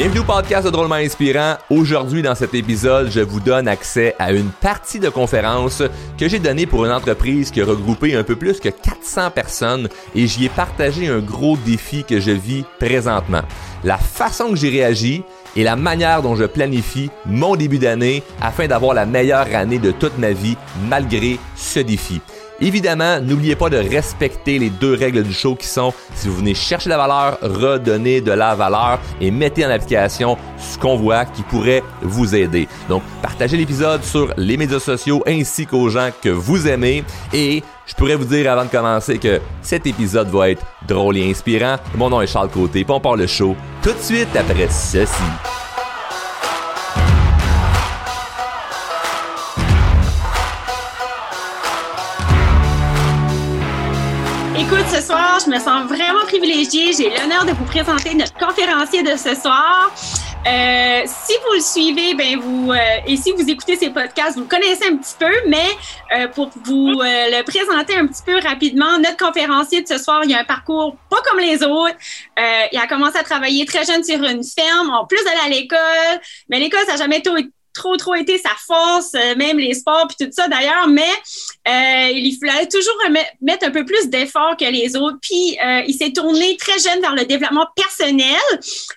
Bienvenue au podcast de Drôlement Inspirant. Aujourd'hui, dans cet épisode, je vous donne accès à une partie de conférence que j'ai donnée pour une entreprise qui a regroupé un peu plus que 400 personnes et j'y ai partagé un gros défi que je vis présentement. La façon que j'ai réagi et la manière dont je planifie mon début d'année afin d'avoir la meilleure année de toute ma vie malgré ce défi. Évidemment, n'oubliez pas de respecter les deux règles du show qui sont si vous venez chercher la valeur, redonnez de la valeur et mettez en application ce qu'on voit qui pourrait vous aider. Donc, partagez l'épisode sur les médias sociaux ainsi qu'aux gens que vous aimez et je pourrais vous dire avant de commencer que cet épisode va être drôle et inspirant. Mon nom est Charles Côté, puis on part le show tout de suite après ceci. Je me sens vraiment privilégiée. J'ai l'honneur de vous présenter notre conférencier de ce soir. Euh, si vous le suivez, ben vous euh, et si vous écoutez ces podcasts, vous connaissez un petit peu, mais euh, pour vous le présenter un petit peu rapidement, notre conférencier de ce soir, il a un parcours pas comme les autres. il a commencé à travailler très jeune sur une ferme, en plus d'aller à l'école, mais l'école ça n'a jamais trop, trop été sa force, même les sports puis tout ça d'ailleurs, mais il fallait toujours mettre un peu plus d'effort que les autres. Puis euh, il s'est tourné très jeune vers le développement personnel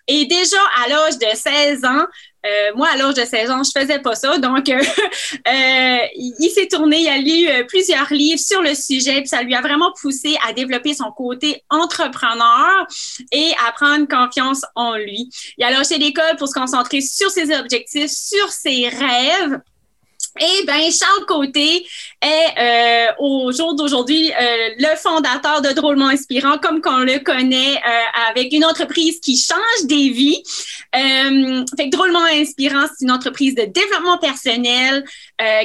et déjà à l'âge de 16 ans, euh, moi, à l'âge de 16 ans, je faisais pas ça. Donc, euh, euh, il s'est tourné, il a lu plusieurs livres sur le sujet, puis ça lui a vraiment poussé à développer son côté entrepreneur et à prendre confiance en lui. Il a lâché l'école pour se concentrer sur ses objectifs, sur ses rêves. Eh bien, Charles Côté est euh, au jour d'aujourd'hui euh, le fondateur de Drôlement Inspirant, comme qu'on le connaît, euh, avec une entreprise qui change des vies. fait que Drôlement Inspirant, c'est une entreprise de développement personnel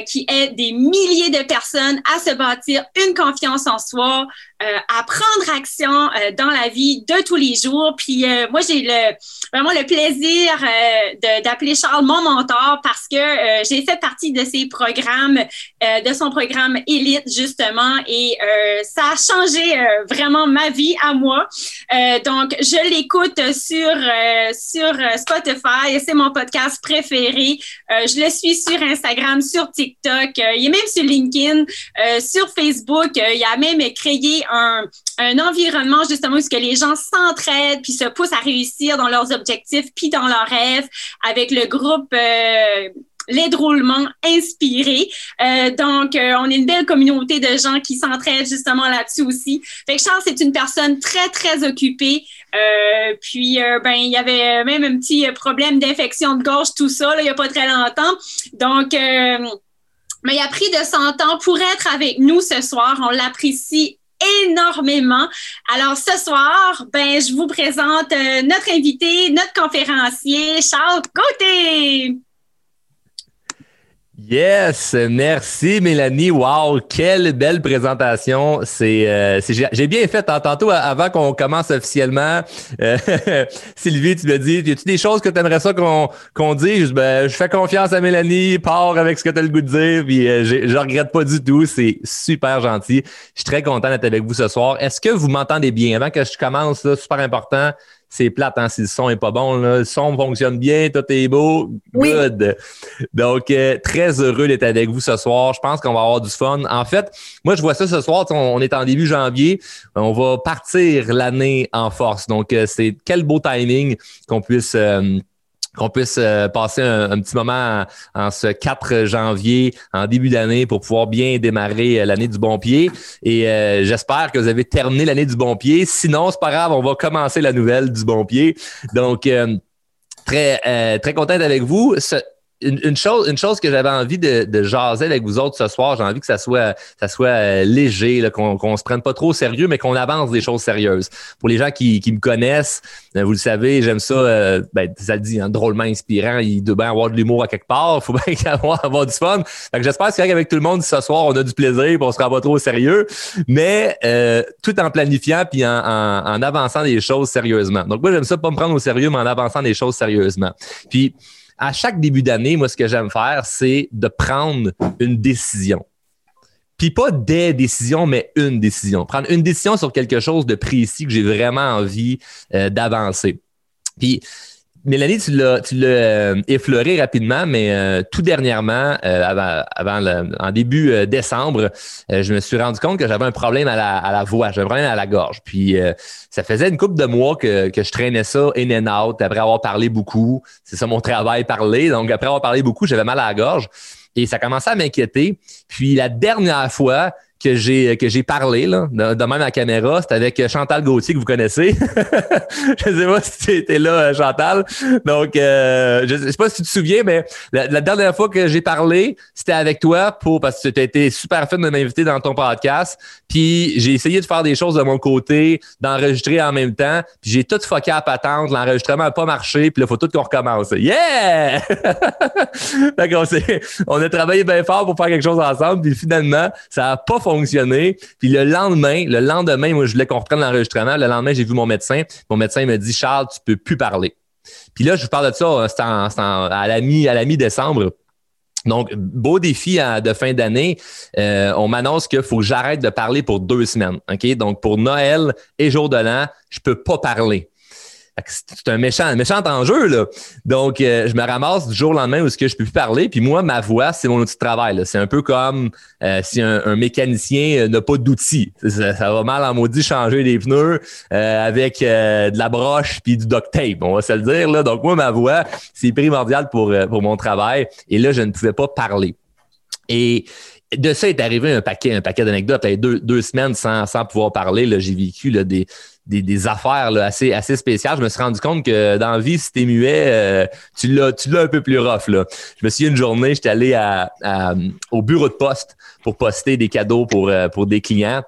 qui aide des milliers de personnes à se bâtir une confiance en soi, à prendre action dans la vie de tous les jours. Puis moi, j'ai le vraiment le plaisir d'appeler Charles mon mentor parce que j'ai fait partie de ces programmes, euh, de son programme Élite, justement, et euh, ça a changé euh, vraiment ma vie à moi. donc, je l'écoute sur, sur Spotify, c'est mon podcast préféré. je le suis sur Instagram, sur TikTok, il est même sur LinkedIn, sur Facebook. il a même créé un, un environnement justement où que les gens s'entraident puis se poussent à réussir dans leurs objectifs puis dans leurs rêves avec le groupe les drôlements inspirés. Euh, donc, euh, on est une belle communauté de gens qui s'entraident justement là-dessus aussi. Fait que Charles, c'est une personne très, très occupée. Euh, puis, ben, il y avait même un petit problème d'infection de gorge, tout ça, là, il n'y a pas très longtemps. Donc, mais il a pris de son temps pour être avec nous ce soir. On l'apprécie énormément. Alors ce soir, ben je vous présente notre invité, notre conférencier Charles Côté. Yes, merci Mélanie. Wow, quelle belle présentation. C'est, euh, j'ai bien fait. Tantôt, avant qu'on commence officiellement, euh, Sylvie, tu me dis, y a-tu des choses que tu aimerais ça qu'on qu'on dise? Ben, je fais confiance à Mélanie, pars avec ce que tu as le goût de dire. Puis euh, je regrette pas du tout. C'est super gentil. Je suis très content d'être avec vous ce soir. Est-ce que vous m'entendez bien? Avant que je commence, là, super important c'est plate hein, si le son est pas bon. Là. Le son fonctionne bien, tout est beau. Good. Donc, euh, très heureux d'être avec vous ce soir. Je pense qu'on va avoir du fun. En fait, moi, je vois ça ce soir. On est en début janvier. On va partir l'année en force. Donc, euh, c'est quel beau timing qu'on puisse euh, qu'on puisse euh, passer un, petit moment en, ce 4 janvier, en début d'année, pour pouvoir bien démarrer euh, l'année du bon pied. Et euh, j'espère que vous avez terminé l'année du bon pied. Sinon, c'est pas grave, on va commencer la nouvelle du bon pied. Donc, très, très contente avec vous une, chose, une chose que j'avais envie de, de, jaser avec vous autres ce soir, j'ai envie que ça soit, ça soit euh, léger, qu'on qu'on se prenne pas trop au sérieux, mais qu'on avance des choses sérieuses. Pour les gens qui, qui me connaissent, euh, vous le savez, j'aime ça, euh, ben, ça le dit, hein, drôlement inspirant. Il doit bien avoir de l'humour à quelque part. Il faut bien avoir, avoir du fun. J'espère qu'avec tout le monde ce soir, on a du plaisir, et on se rend pas trop au sérieux, mais tout en planifiant puis en, en, en avançant des choses sérieusement. Donc moi, j'aime ça pas me prendre au sérieux, mais en avançant des choses sérieusement. Puis à chaque début d'année, moi, ce que j'aime faire, c'est de prendre une décision. Puis pas des décisions, mais une décision. Prendre une décision sur quelque chose de précis que j'ai vraiment envie euh, d'avancer. Puis Mélanie, tu l'as, tu l'as euh, effleuré rapidement, mais euh, tout dernièrement, euh, avant, avant le, en début décembre, je me suis rendu compte que j'avais un problème à la, à la voix, j'avais un problème à la gorge. Puis ça faisait une couple de mois que, que je traînais ça in and out après avoir parlé beaucoup. C'est ça mon travail, parler. Donc après avoir parlé beaucoup, j'avais mal à la gorge. Et ça commençait à m'inquiéter. Puis la dernière fois, que j'ai que j'ai parlé là, de, de, même à caméra, c'était avec Chantal Gauthier que vous connaissez. je sais pas si tu étais là, Chantal. Donc, euh, je sais pas si tu te souviens, mais la, dernière fois que j'ai parlé, c'était avec toi pour parce que tu as été super fun de m'inviter dans ton podcast. Puis j'ai essayé de faire des choses de mon côté, d'enregistrer en même temps. Puis j'ai tout fucké à patente, l'enregistrement n'a pas marché, puis là, faut tout qu'on recommence. Yeah! D'accord, on a travaillé bien fort pour faire quelque chose ensemble, puis finalement, ça a pas fonctionné. Puis le lendemain, le lendemain, moi, je voulais qu'on reprenne l'enregistrement. Le lendemain, j'ai vu mon médecin. Mon médecin me dit, Charles, tu peux plus parler. Puis là, je vous parle de ça, c'était à la mi-décembre. Donc, beau défi de fin d'année. Euh, on m'annonce qu'il faut que j'arrête de parler pour deux semaines. Donc, pour Noël et jour de l'an, je peux pas parler. C'est un méchant, un méchant enjeu, là. Donc, euh, je me ramasse du jour au lendemain où ce que je peux plus parler. Puis moi, ma voix, c'est mon outil de travail. C'est un peu comme euh, si un, mécanicien euh, n'a pas d'outils. Ça, va mal en maudit changer des pneus avec de la broche puis du duct tape, on va se le dire. Là. Donc, moi, ma voix, c'est primordial pour, pour mon travail. Et là, je ne pouvais pas parler. Et de ça est arrivé un paquet, un paquet d'anecdotes. Deux, deux semaines sans, sans pouvoir parler. J'ai vécu des, des, affaires assez, assez spéciales. Je me suis rendu compte que dans la vie, si t'es muet, euh, tu l'as un peu plus rough. Là. Je me suis une journée, j'étais allé au bureau de poste pour poster des cadeaux pour, euh, pour des clients.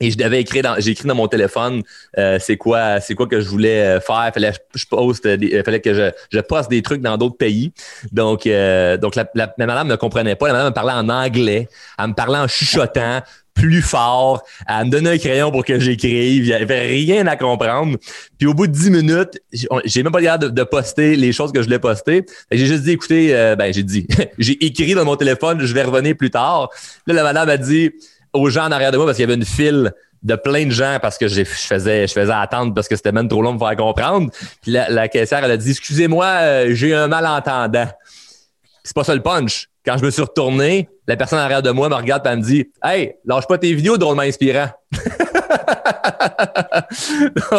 Et je devais écrire dans, j'ai écrit dans mon téléphone, euh, c'est quoi, c'est quoi que je voulais faire. Fallait je poste, fallait que je, je poste des trucs dans d'autres pays. Donc, donc la, la, la, madame ne comprenait pas. La madame me parlait en anglais, elle me parlait en chuchotant plus fort, à me donner un crayon pour que j'écrive. Il n'y avait rien à comprendre. Puis au bout de dix minutes, j'ai même pas l'air de, de, poster les choses que je voulais poster. J'ai juste dit, écoutez, euh, ben j'ai dit, j'ai écrit dans mon téléphone, je vais revenir plus tard. Là, la madame a dit aux gens en arrière de moi, parce qu'il y avait une file de plein de gens parce que je faisais, je faisais attendre parce que c'était même trop long de me faire comprendre. Puis la, la caissière, elle a dit, excusez-moi, euh, j'ai un malentendant. C'est pas ça le punch. Quand je me suis retourné, la personne arrière de moi me regarde et me dit Hey, lâche pas tes vidéos drôlement inspirants.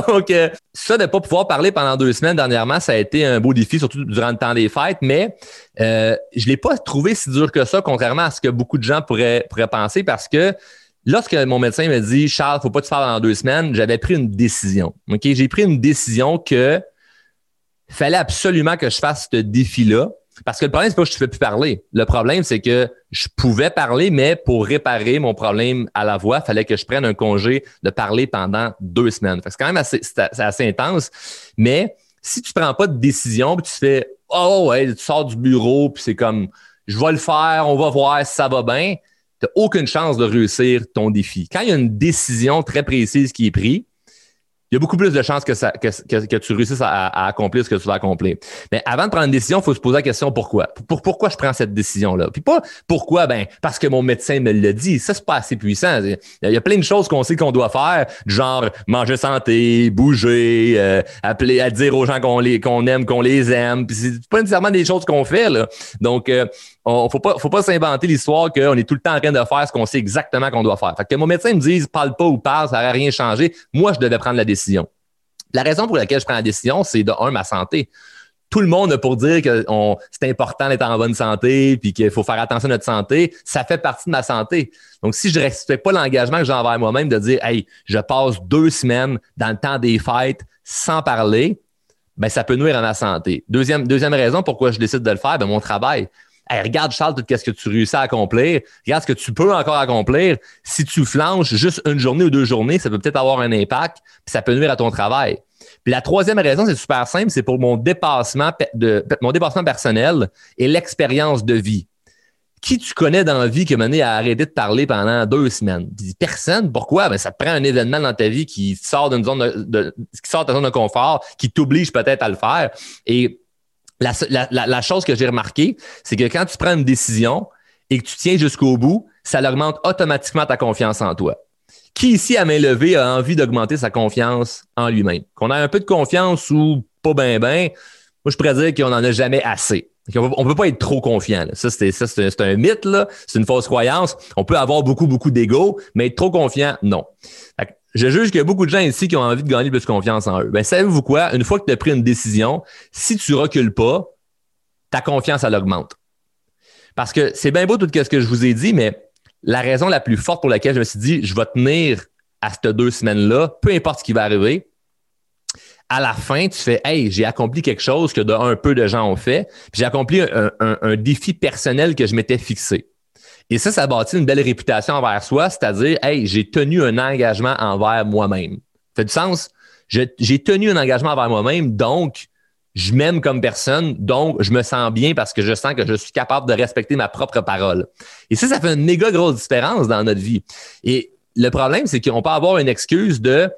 Donc, euh, ça de ne pas pouvoir parler pendant deux semaines dernièrement, ça a été un beau défi, surtout durant le temps des fêtes, mais euh, je ne l'ai pas trouvé si dur que ça, contrairement à ce que beaucoup de gens pourraient, penser, parce que lorsque mon médecin me dit Charles, faut pas te faire pendant deux semaines, j'avais pris une décision. Ok, J'ai pris une décision que fallait absolument que je fasse ce défi-là parce que le problème, c'est pas que je ne fais plus parler. Le problème, c'est que je pouvais parler, mais pour réparer mon problème à la voix, il fallait que je prenne un congé de parler pendant deux semaines. C'est quand même assez, intense. Mais si tu ne prends pas de décision, puis tu fais Oh ouais, tu sors du bureau, puis c'est comme je vais le faire, on va voir si ça va bien, tu n'as aucune chance de réussir ton défi. Quand il y a une décision très précise qui est prise, il y a beaucoup plus de chances que, tu réussisses à, accomplir ce que tu vas accomplir. Mais avant de prendre une décision, il faut se poser la question pourquoi? Pour, pourquoi je prends cette décision-là? Puis pas pourquoi, ben, parce que mon médecin me l'a dit. Ça, c'est pas assez puissant. Il y a plein de choses qu'on sait qu'on doit faire, genre manger santé, bouger, euh, appeler à dire aux gens qu'on les qu'on aime, qu'on les aime. Puis c'est pas nécessairement des choses qu'on fait. Là. Donc, euh, on, faut pas, faut pas s'inventer l'histoire qu'on est tout le temps en train de faire ce qu'on sait exactement qu'on doit faire. Fait que mon médecin me dise parle pas ou parle, ça n'aurait rien changé. Moi, je devais prendre la décision. La raison pour laquelle je prends la décision, c'est de un, ma santé. Tout le monde pour dire que c'est important d'être en bonne santé puis qu'il faut faire attention à notre santé. Ça fait partie de ma santé. Donc, si je ne respecte pas l'engagement que j'ai envers moi-même de dire Hey, je passe deux semaines dans le temps des fêtes sans parler, ben, ça peut nuire à ma santé. Deuxième, deuxième raison pourquoi je décide de le faire, ben, mon travail regarde, Charles, tout ce que tu réussis à accomplir. Regarde ce que tu peux encore accomplir. Si tu flanches juste une journée ou deux journées, ça peut peut-être avoir un impact, puis ça peut nuire à ton travail. Puis la troisième raison, c'est super simple, c'est pour mon dépassement, de, mon dépassement personnel et l'expérience de vie. Qui tu connais dans la vie qui a mené à arrêter de parler pendant deux semaines? personne. Pourquoi? Ben, ça te prend un événement dans ta vie qui sort d'une zone de, qui sort de ta zone de confort, qui t'oblige peut-être à le faire. Et la, chose que j'ai remarqué, c'est que quand tu prends une décision et que tu tiens jusqu'au bout, ça augmente automatiquement ta confiance en toi. Qui ici, à main levée, a envie d'augmenter sa confiance en lui-même? Qu'on a un peu de confiance ou pas bien, ben, Moi, je pourrais dire qu'on n'en a jamais assez. On ne peut pas être trop confiant. Ça, c'est un, mythe, là. C'est une fausse croyance. On peut avoir beaucoup, beaucoup d'ego, mais être trop confiant, non. Je juge qu'il y a beaucoup de gens ici qui ont envie de gagner plus confiance en eux. Ben, savez-vous quoi? Une fois que tu as pris une décision, si tu recules pas, ta confiance, elle augmente. Parce que c'est bien beau tout ce que je vous ai dit, mais la raison la plus forte pour laquelle je me suis dit, je vais tenir à ces deux semaines-là, peu importe ce qui va arriver, à la fin, tu fais Hey, j'ai accompli quelque chose que de un peu de gens ont fait, puis j'ai accompli un, défi personnel que je m'étais fixé. Et ça, ça bâtit une belle réputation envers soi, c'est-à-dire Hey, j'ai tenu un engagement envers moi-même. Ça fait du sens? J'ai tenu un engagement envers moi-même, donc je m'aime comme personne, donc je me sens bien parce que je sens que je suis capable de respecter ma propre parole. Et ça, ça fait une méga grosse différence dans notre vie. Et le problème, c'est qu'on peut avoir une excuse de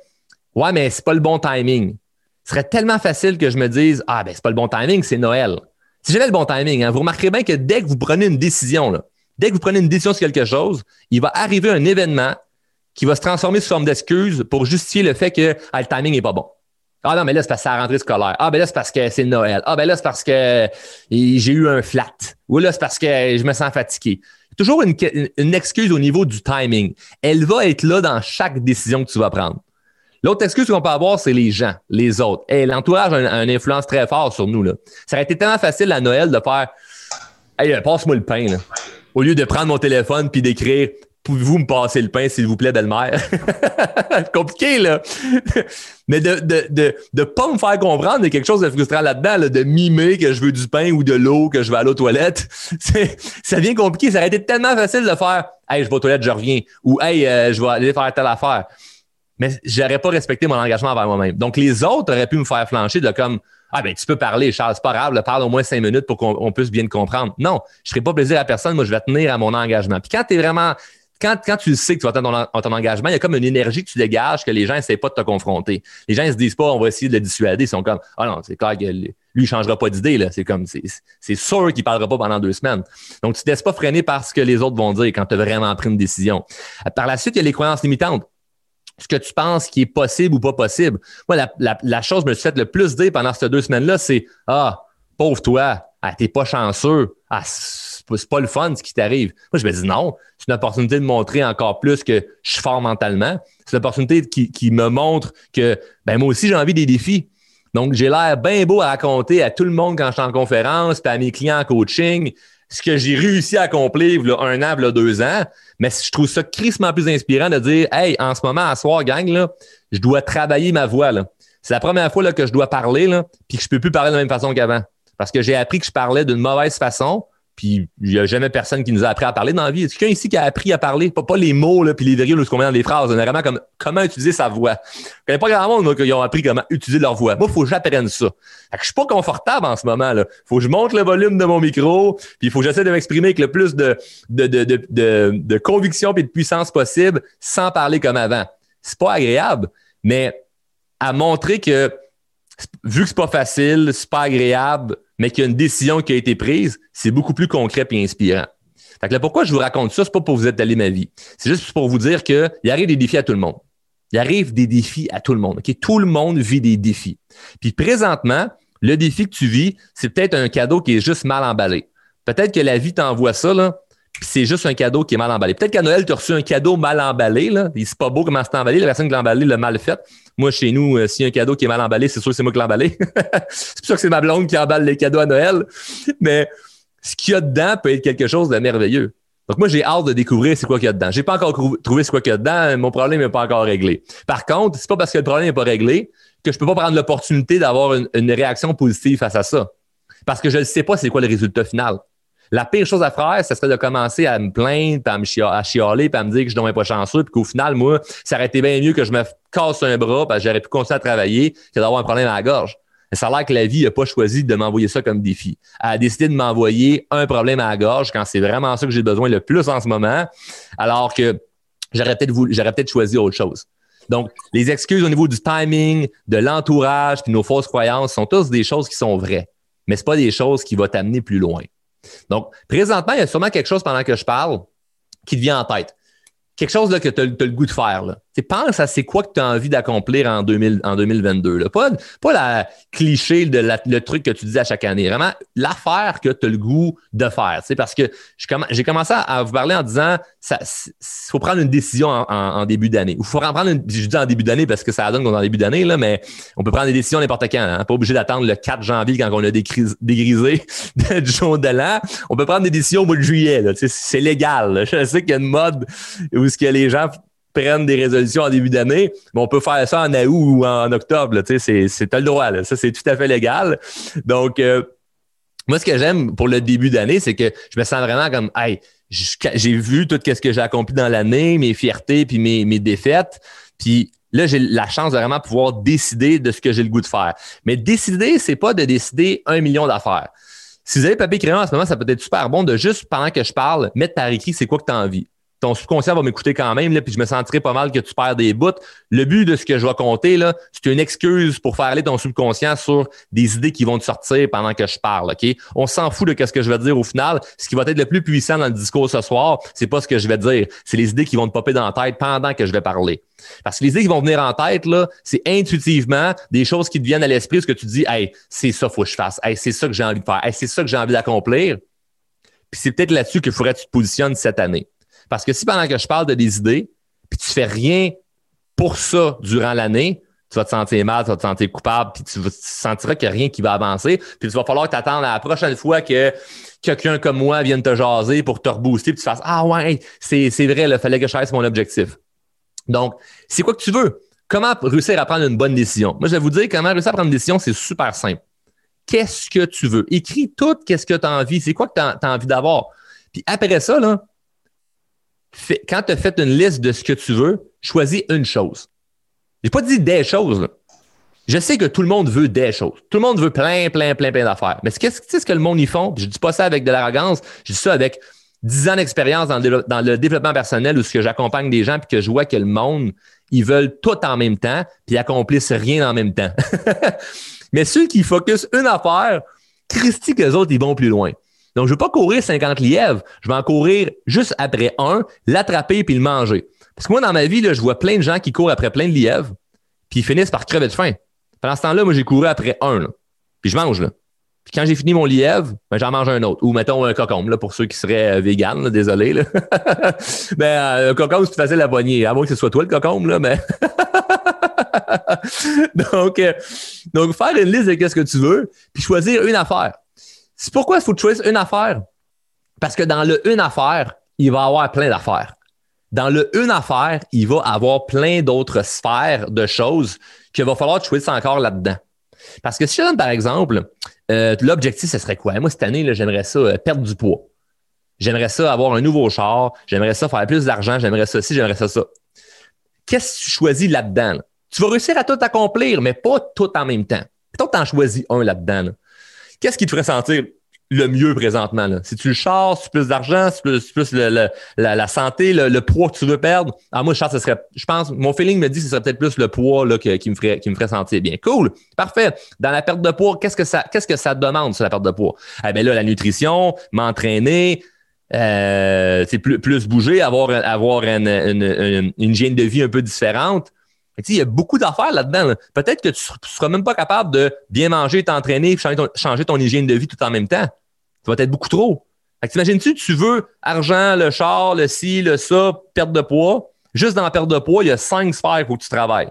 Ouais, mais c'est pas le bon timing. Ce serait tellement facile que je me dise Ah, ben, c'est pas le bon timing, c'est Noël. C'est jamais le bon timing. Hein. Vous remarquerez bien que dès que vous prenez une décision, là, dès que vous prenez une décision sur quelque chose, il va arriver un événement qui va se transformer sous forme d'excuse pour justifier le fait que ah, le timing n'est pas bon. Ah non, mais là, c'est parce que c'est la rentrée scolaire. Ah, ben là, c'est parce que c'est Noël. Ah, ben là, c'est parce que j'ai eu un flat. Ou là, c'est parce que je me sens fatigué. Toujours une, excuse au niveau du timing. Elle va être là dans chaque décision que tu vas prendre. L'autre excuse qu'on peut avoir, c'est les gens, les autres. Et l'entourage a, une, influence très forte sur nous. Là. Ça aurait été tellement facile à Noël de faire Hey, passe-moi le pain. Là. Au lieu de prendre mon téléphone puis d'écrire Pouvez-vous me passer le pain, s'il vous plaît, belle-mère? compliqué, là. Mais de de, de, de pas me faire comprendre, a quelque chose de frustrant là-dedans, de mimer que je veux du pain ou de l'eau, que je vais aller aux toilettes. ça devient compliqué. Ça aurait été tellement facile de faire Hey, je vais aux toilettes, je reviens. Ou Hey, euh, je vais aller faire telle affaire. Mais j'aurais pas respecté mon engagement envers moi-même. Donc, les autres auraient pu me faire flancher de comme ah ben tu peux parler, Charles, c'est pas grave, parle au moins cinq minutes pour qu'on puisse bien te comprendre. Non, je ne ferai pas plaisir à personne, moi je vais tenir à mon engagement. Puis quand tu es vraiment quand, quand tu sais que tu vas tenir ton, ton engagement, il y a comme une énergie que tu dégages que les gens n'essaient pas de te confronter. Les gens ne se disent pas, on va essayer de le dissuader. Ils sont comme, ah non, c'est clair que lui, il changera pas d'idée. C'est comme, c'est sûr qu'il parlera pas pendant deux semaines. Donc, tu ne te laisses pas freiner par ce que les autres vont dire quand tu as vraiment pris une décision. Par la suite, il y a les croyances limitantes ce que tu penses qui est possible ou pas possible. Moi, la, la, chose que je me suis fait le plus dire pendant ces deux semaines-là, c'est Ah, pauvre toi, ah, t'es pas chanceux. Ah, c'est pas le fun ce qui t'arrive. Moi, je me dis non, c'est une opportunité de montrer encore plus que je suis fort mentalement. C'est une opportunité qui, qui me montre que ben moi aussi, j'ai envie des défis. Donc, j'ai l'air bien beau à raconter à tout le monde quand je suis en conférence, puis à mes clients en coaching, ce que j'ai réussi à accomplir là, un an, là, deux ans. Mais je trouve ça crissement plus inspirant de dire Hey, en ce moment, à soir, gang, là, je dois travailler ma voix. C'est la première fois là, que je dois parler, là, puis que je peux plus parler de la même façon qu'avant. Parce que j'ai appris que je parlais d'une mauvaise façon, puis il n'y a jamais personne qui nous a appris à parler dans la vie. Est-ce quelqu'un ici qui a appris à parler? Pas, pas les mots, là, puis les virgules, ce qu'on met dans les phrases. vraiment comme comment utiliser sa voix? Je connais pas grand monde, moi, qui ont appris comment utiliser leur voix. Moi, il faut que j'apprenne ça. Fait que je suis pas confortable en ce moment, là. Faut que je monte le volume de mon micro, puis il faut que j'essaie de m'exprimer avec le plus de, de, de, de, de, conviction et de puissance possible sans parler comme avant. C'est pas agréable, mais à montrer que vu que c'est pas facile, c'est pas agréable, mais qu'il y a une décision qui a été prise, c'est beaucoup plus concret et inspirant. Fait là, pourquoi je vous raconte ça, c'est pas pour vous étaler ma vie. C'est juste pour vous dire qu'il arrive des défis à tout le monde. Il arrive des défis à tout le monde. Okay? Tout le monde vit des défis. Puis présentement, le défi que tu vis, c'est peut-être un cadeau qui est juste mal emballé. Peut-être que la vie t'envoie ça, là, c'est juste un cadeau qui est mal emballé. Peut-être qu'à Noël, tu as reçu un cadeau mal emballé. Là. C'est pas beau comment c'est emballé. La personne qui l'a emballé l'a mal fait. Moi, chez nous, euh, s'il y a un cadeau qui est mal emballé, c'est sûr que c'est moi qui l'ai emballé. c'est sûr que c'est ma blonde qui emballe les cadeaux à Noël. Mais ce qu'il y a dedans peut être quelque chose de merveilleux. Donc, moi, j'ai hâte de découvrir c'est quoi qu'il y a dedans. J'ai pas encore trouvé ce quoi qu'il y a dedans. Mon problème n'est pas encore réglé. Par contre, c'est pas parce que le problème n'est pas réglé que je peux pas prendre l'opportunité d'avoir une, une, réaction positive face à ça. Parce que je ne sais pas c'est quoi le résultat final. La pire chose à faire, ce serait de commencer à me plaindre, à me chialer, puis à me dire que je ne pas chanceux, puis qu'au final, moi, ça aurait été bien mieux que je me casse un bras, parce que j'aurais pu continuer à travailler, que d'avoir un problème à la gorge. Ça a l'air que la vie n'a pas choisi de m'envoyer ça comme défi. Elle a décidé de m'envoyer un problème à la gorge quand c'est vraiment ça que j'ai besoin le plus en ce moment, alors que j'aurais peut-être j'aurais peut-être choisi autre chose. Donc, les excuses au niveau du timing, de l'entourage, puis nos fausses croyances sont tous des choses qui sont vraies, mais ce pas des choses qui vont t'amener plus loin. Donc, présentement, il y a sûrement quelque chose pendant que je parle qui te vient en tête. Quelque chose là, que tu as, le goût de faire. Pense à c'est quoi que tu as envie d'accomplir en, 2000, en 2022. Là. Pas, pas la cliché de le truc que tu dis à chaque année. Vraiment, l'affaire que tu as le goût de faire. Parce que j'ai commencé à vous parler en disant il faut prendre une décision en, début d'année. Il faut prendre une, je dis en début d'année parce que ça donne qu'on est en début d'année, là, mais on peut prendre des décisions n'importe quand. Hein. Pas obligé d'attendre le 4 janvier quand on a dégrisé du jour de l'an. On peut prendre des décisions au mois de juillet. C'est légal. Je sais qu'il y a une mode où ce que les gens prennent des résolutions en début d'année, mais on peut faire ça en août ou en octobre. C'est le droit. Ça, c'est tout à fait légal. Donc, euh, moi, ce que j'aime pour le début d'année, c'est que je me sens vraiment comme, hey, j'ai vu tout ce que j'ai accompli dans l'année, mes fiertés puis mes, mes défaites. Puis là, j'ai la chance de vraiment pouvoir décider de ce que j'ai le goût de faire. Mais décider, c'est pas de décider un million d'affaires. Si vous avez papier crayon en ce moment, ça peut être super bon de juste, pendant que je parle, mettre par écrit c'est quoi que tu as envie ton subconscient va m'écouter quand même, là, puis je me sentirai pas mal que tu perds des bouts. Le but de ce que je vais compter, là, c'est une excuse pour faire aller ton subconscient sur des idées qui vont te sortir pendant que je parle, OK? On s'en fout de ce que je vais dire au final. Ce qui va être le plus puissant dans le discours ce soir, c'est pas ce que je vais dire. C'est les idées qui vont te popper dans la tête pendant que je vais parler. Parce que les idées qui vont venir en tête, là, c'est intuitivement des choses qui te viennent à l'esprit, ce que tu dis, hey, c'est ça, faut que je fasse. Hey, c'est ça que j'ai envie de faire. Hey, c'est ça que j'ai envie d'accomplir. Puis c'est peut-être là-dessus qu'il faudrait que tu te positionnes cette année. Parce que si pendant que je parle de des idées, puis tu fais rien pour ça durant l'année, tu vas te sentir mal, tu vas te sentir coupable, puis tu, sentiras qu'il n'y a rien qui va avancer. Puis tu vas falloir t'attendre à la prochaine fois que quelqu'un comme moi vienne te jaser pour te rebooster, puis tu fasses Ah ouais, c'est, vrai, il fallait que je fasse mon objectif. Donc, c'est quoi que tu veux? Comment réussir à prendre une bonne décision? Moi, je vais vous dire comment réussir à prendre une décision, c'est super simple. Qu'est-ce que tu veux? Écris tout qu'est-ce que tu as envie. C'est quoi que tu as envie d'avoir? Puis après ça, là, quand tu as fait une liste de ce que tu veux, choisis une chose. J'ai pas dit des choses. Je sais que tout le monde veut des choses. Tout le monde veut plein, plein, plein, plein d'affaires. Mais qu'est-ce ce que le monde y font? Je dis pas ça avec de l'arrogance, je dis ça avec 10 ans d'expérience dans, le développement personnel où ce que j'accompagne des gens puis que je vois que le monde, ils veulent tout en même temps puis ils accomplissent rien en même temps. Mais ceux qui focusent une affaire, Christy, qu'eux autres, ils vont plus loin. Donc, je ne veux pas courir 50 lièvres. Je vais en courir juste après un, l'attraper puis le manger. Parce que moi, dans ma vie, je vois plein de gens qui courent après plein de lièvres, puis ils finissent par crever de faim. Pendant ce temps-là, moi, j'ai couru après un, puis je mange. Là. Puis quand j'ai fini mon lièvre, ben, j'en mange un autre. Ou mettons un cocombe, là, pour ceux qui seraient euh, véganes, désolé. Là. ben, euh, un cocombe, c'est facile à poigner. À moins que ce soit toi le cocombe, là, mais. donc, euh, donc, faire une liste de qu'est-ce que tu veux, puis choisir une affaire. C'est pourquoi il faut choisir une affaire? Parce que dans le une affaire, il va avoir plein d'affaires. Dans le une affaire, il va avoir plein d'autres sphères de choses qu'il va falloir choisir encore là-dedans. Parce que si je donne par exemple, euh, l'objectif, ce serait quoi? Moi, cette année, j'aimerais ça euh, perdre du poids. J'aimerais ça avoir un nouveau char. J'aimerais ça faire plus d'argent. J'aimerais ça ci, j'aimerais ça ça. Qu'est-ce que tu choisis là-dedans? Tu vas réussir à tout accomplir, mais pas tout en même temps. Peut-être que tu en choisis un là-dedans. Qu'est-ce qui te ferait sentir le mieux présentement? Là? Si tu le si tu plus d'argent, si tu plus, la, santé, le, poids que tu veux perdre? Ah, moi, je pense ce serait, je pense, mon feeling me dit que ce serait peut-être plus le poids là, qui, me ferait, qui me ferait sentir bien. Cool. Parfait. Dans la perte de poids, qu'est-ce que ça, qu'est-ce que ça demande sur la perte de poids? Eh bien là, la nutrition, m'entraîner, euh, plus, plus bouger, avoir, avoir une, une, une, hygiène de vie un peu différente. Il y a beaucoup d'affaires là-dedans. Peut-être que tu ne seras même pas capable de bien manger, t'entraîner, changer ton, changer ton hygiène de vie tout en même temps. Ça va être beaucoup trop. T'imagines-tu, tu veux argent, le char, le ci, le ça, perte de poids. Juste dans la perte de poids, il y a cinq sphères où tu travailles.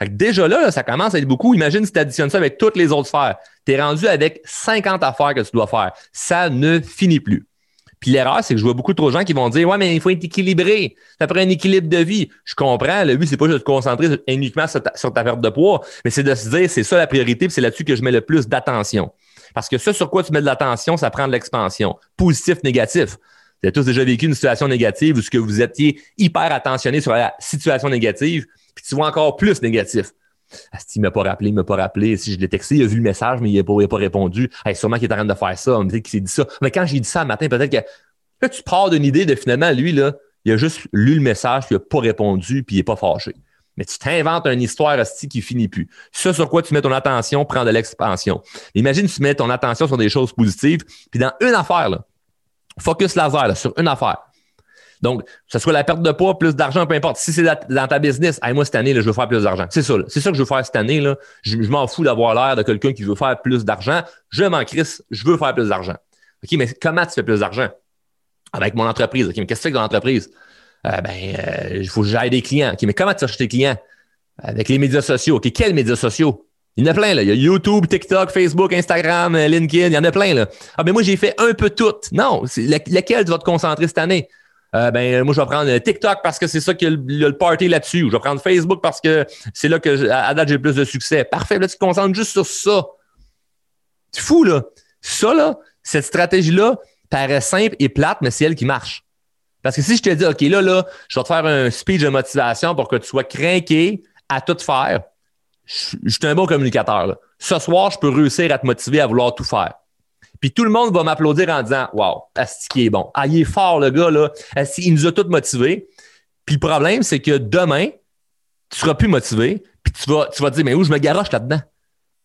déjà là, ça commence à être beaucoup. Imagine si tu additionnes ça avec toutes les autres sphères. Tu es rendu avec 50 affaires que tu dois faire. Ça ne finit plus. Puis l'erreur, c'est que je vois beaucoup trop de gens qui vont dire Ouais, mais il faut être équilibré. Ça prend un équilibre de vie. Je comprends. Le but, c'est pas juste de te concentrer uniquement sur ta, perte de poids, mais c'est de se dire c'est ça la priorité, puis c'est là-dessus que je mets le plus d'attention. Parce que ce sur quoi tu mets de l'attention, ça prend de l'expansion. Positif, négatif. Vous avez tous déjà vécu une situation négative où ce que vous étiez hyper attentionné sur la situation négative, puis tu vois encore plus négatif. Il m'a pas rappelé, il m'a pas rappelé. Si je l'ai texté, il a vu le message, mais il n'a pas, pas, répondu. sûrement qu'il est en train de faire ça. On me dit qu'il s'est dit ça. Mais quand j'ai dit ça le matin, peut-être que tu pars d'une idée de finalement, lui, là, il a juste lu le message, puis il n'a pas répondu, puis il n'est pas fâché. Mais tu t'inventes une histoire hostie qui finit plus. Ce sur quoi tu mets ton attention prend de l'expansion. Imagine tu mets ton attention sur des choses positives, puis dans une affaire, focus laser sur une affaire. Donc, que ce soit la perte de poids, plus d'argent, peu importe. Si c'est dans ta business, moi, cette année, je veux faire plus d'argent. C'est ça. C'est ça que je veux faire cette année. Là. Je, m'en fous d'avoir l'air de quelqu'un qui veut faire plus d'argent. Je m'en crisse, je veux faire plus d'argent. OK, mais comment tu fais plus d'argent? Avec mon entreprise. OK, mais qu'est-ce que tu fais dans l'entreprise? Euh, ben, euh, il faut que j'aille des clients. OK, mais comment tu cherches tes clients? Avec les médias sociaux. OK, quels médias sociaux? Il y en a plein, là. Il y a YouTube, TikTok, Facebook, Instagram, euh, LinkedIn, il y en a plein, là. Ah, mais moi, j'ai fait un peu tout. Non, lequel tu vas te concentrer cette année? Euh, ben, moi, je vais prendre TikTok parce que c'est ça qu'il y a le party là-dessus. Ou je vais prendre Facebook parce que c'est là que, à date, j'ai plus de succès. Parfait. Là, tu te concentres juste sur ça. C'est fou, là. Ça, là, cette stratégie-là paraît simple et plate, mais c'est elle qui marche. Parce que si je te dis, OK, là, là, je vais te faire un speech de motivation pour que tu sois craqué à tout faire, je, suis un bon communicateur. Ce soir, je peux réussir à te motiver à vouloir tout faire. Puis tout le monde va m'applaudir en disant Wow, Asti qui est bon. Ah, il est fort, le gars, là. il nous a tous motivés. Puis le problème, c'est que demain, tu seras plus motivé, puis tu vas, tu vas te dire Mais où je me garoche là-dedans?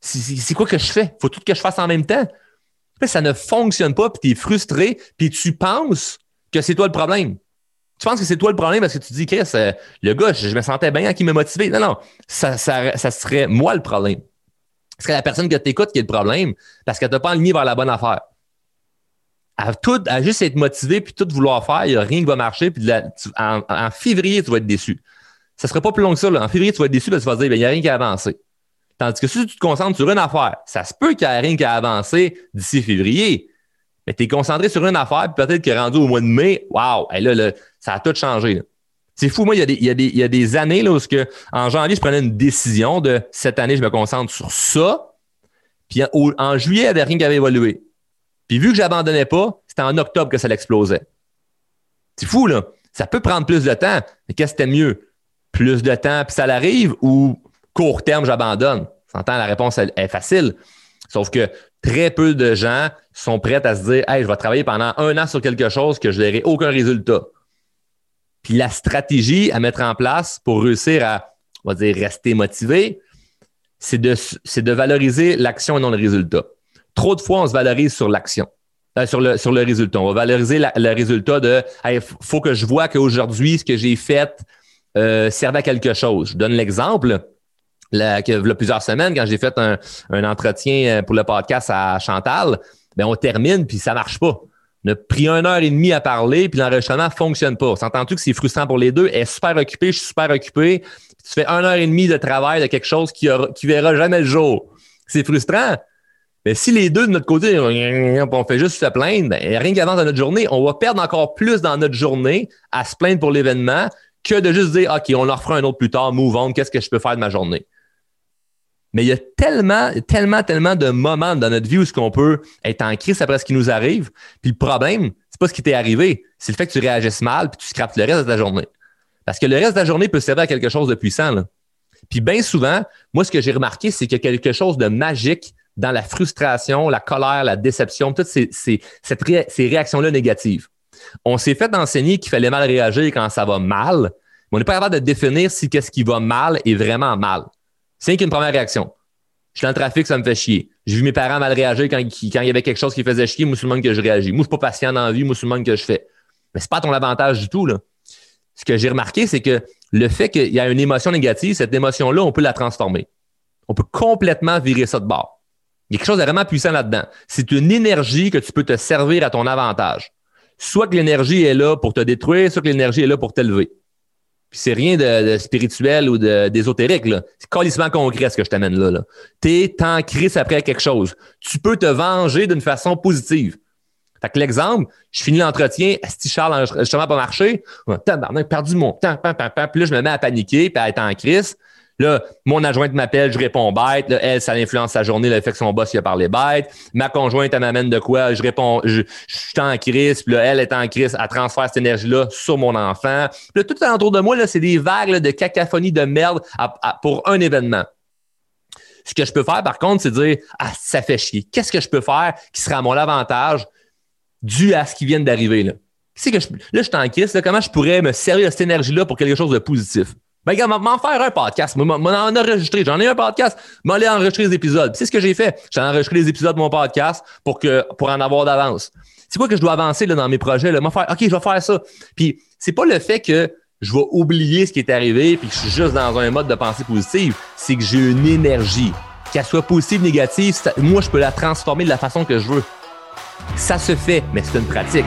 C'est quoi que je fais? Faut tout que je fasse en même temps. ça ne fonctionne pas, puis tu es frustré, puis tu penses que c'est toi le problème tu penses que c'est toi le problème parce que tu dis, Chris, euh, le gars, je, me sentais bien qui m'a motivé. Non, non, ça, ça, serait moi le problème. Ce serait la personne que tu écoutes qui est le problème parce qu'elle t'a pas aligné vers la bonne affaire. À, tout, à juste être motivé puis tout vouloir faire, il n'y a rien qui va marcher. Puis en, février, tu vas être déçu. Ça ne sera pas plus long que ça. En février, tu vas être déçu parce que tu vas dire, ben, il n'y a rien qui a avancé. Tandis que si tu te concentres sur une affaire, ça se peut qu'il n'y ait rien qui a avancé d'ici février. Mais tu es concentré sur une affaire, puis peut-être que rendu au mois de mai, waouh, ça a tout changé. C'est fou, moi, il y, a des, années là, où que, en janvier, je prenais une décision de cette année, je me concentre sur ça. Puis en, juillet, il n'y avait rien qui avait évolué. Puis vu que j'abandonnais pas, c'était en octobre que ça l'explosait. C'est fou, là. Ça peut prendre plus de temps. Mais qu'est-ce que c'était mieux? Plus de temps, puis ça l'arrive ou court terme, j'abandonne? S'entend, la réponse est facile. Sauf que très peu de gens sont prêts à se dire Hey, je vais travailler pendant un an sur quelque chose que je n'aurai aucun résultat. Puis la stratégie à mettre en place pour réussir à, on va dire, rester motivé, c'est de, valoriser l'action et non le résultat. Trop de fois, on se valorise sur l'action, euh, sur, le, résultat. On va valoriser le résultat de Il faut que je vois qu'aujourd'hui, ce que j'ai fait euh, servait à quelque chose. Je donne l'exemple il y a plusieurs semaines, quand j'ai fait un, entretien euh, pour le podcast à Chantal, ben on termine puis ça marche pas. On a pris une heure et demie à parler, puis l'enregistrement ne fonctionne pas. S'entends-tu que c'est frustrant pour les deux? Est super occupée, je suis super occupé. Tu fais une heure et demie de travail de quelque chose qui, aura, verra jamais le jour. C'est frustrant. Mais si les deux de notre côté, on fait juste se plaindre, ben, rien qui dans notre journée, on va perdre encore plus dans notre journée à se plaindre pour l'événement que de juste dire OK, on en refera un autre plus tard, move on, qu'est-ce que je peux faire de ma journée? Mais il y a tellement, tellement, tellement de moments dans notre vie où ce qu'on peut être en crise après ce qui nous arrive. Puis le problème, c'est pas ce qui t'est arrivé, c'est le fait que tu réagisses mal puis tu scrapes le reste de ta journée. Parce que le reste de la journée peut servir à quelque chose de puissant. Puis bien souvent, moi, ce que j'ai remarqué, c'est qu'il y a quelque chose de magique dans la frustration, la colère, la déception, toutes ces réactions-là négatives. On s'est fait enseigner qu'il fallait mal réagir quand ça va mal, mais on n'est pas capable de définir si qu'est-ce qui va mal est vraiment mal. C'est qu'une première réaction. Je suis dans le trafic, ça me fait chier. J'ai vu mes parents mal réagir quand, il y avait quelque chose qui faisait chier, musulman que je réagis. Moi, je suis pas patient dans la vie, musulman que je fais. Mais c'est pas ton avantage du tout, là. Ce que j'ai remarqué, c'est que le fait qu'il y a une émotion négative, cette émotion-là, on peut la transformer. On peut complètement virer ça de bord. Il y a quelque chose de vraiment puissant là-dedans. C'est une énergie que tu peux te servir à ton avantage. Soit que l'énergie est là pour te détruire, soit que l'énergie est là pour t'élever. Puis c'est rien de, spirituel ou d'ésotérique. C'est colissement concret ce que je t'amène là. là. T'es en crise après quelque chose. Tu peux te venger d'une façon positive. Fait que l'exemple, je finis l'entretien, si Charles justement pas marché, perdu mon temps, puis là, je me mets à paniquer, puis à être en crise. Là, mon adjointe m'appelle, je réponds bête. elle, ça influence sa journée, le fait que son boss lui a parlé bête. Ma conjointe, elle m'amène de quoi? Je réponds, je, suis en crise. Puis là, elle est en crise. Elle transfère cette énergie-là sur mon enfant. Puis tout autour de moi, c'est des vagues de cacophonie de merde pour un événement. Ce que je peux faire, par contre, c'est dire, ah, ça fait chier. Qu'est-ce que je peux faire qui sera à mon avantage dû à ce qui vient d'arriver, là? Que je, là, je suis en crise. comment je pourrais me servir de cette énergie-là pour quelque chose de positif? Ben, gars, m'en faire un podcast. M'en enregistrer. J'en ai un podcast. M'en enregistrer les épisodes. C'est ce que j'ai fait. J'ai enregistré les épisodes de mon podcast pour que, pour en avoir d'avance. c'est quoi que je dois avancer là, dans mes projets? Là? Faire, OK, je vais faire ça. Puis, c'est pas le fait que je vais oublier ce qui est arrivé puis que je suis juste dans un mode de pensée positive. C'est que j'ai une énergie. Qu'elle soit positive, négative, moi, je peux la transformer de la façon que je veux. Ça se fait, mais c'est une pratique.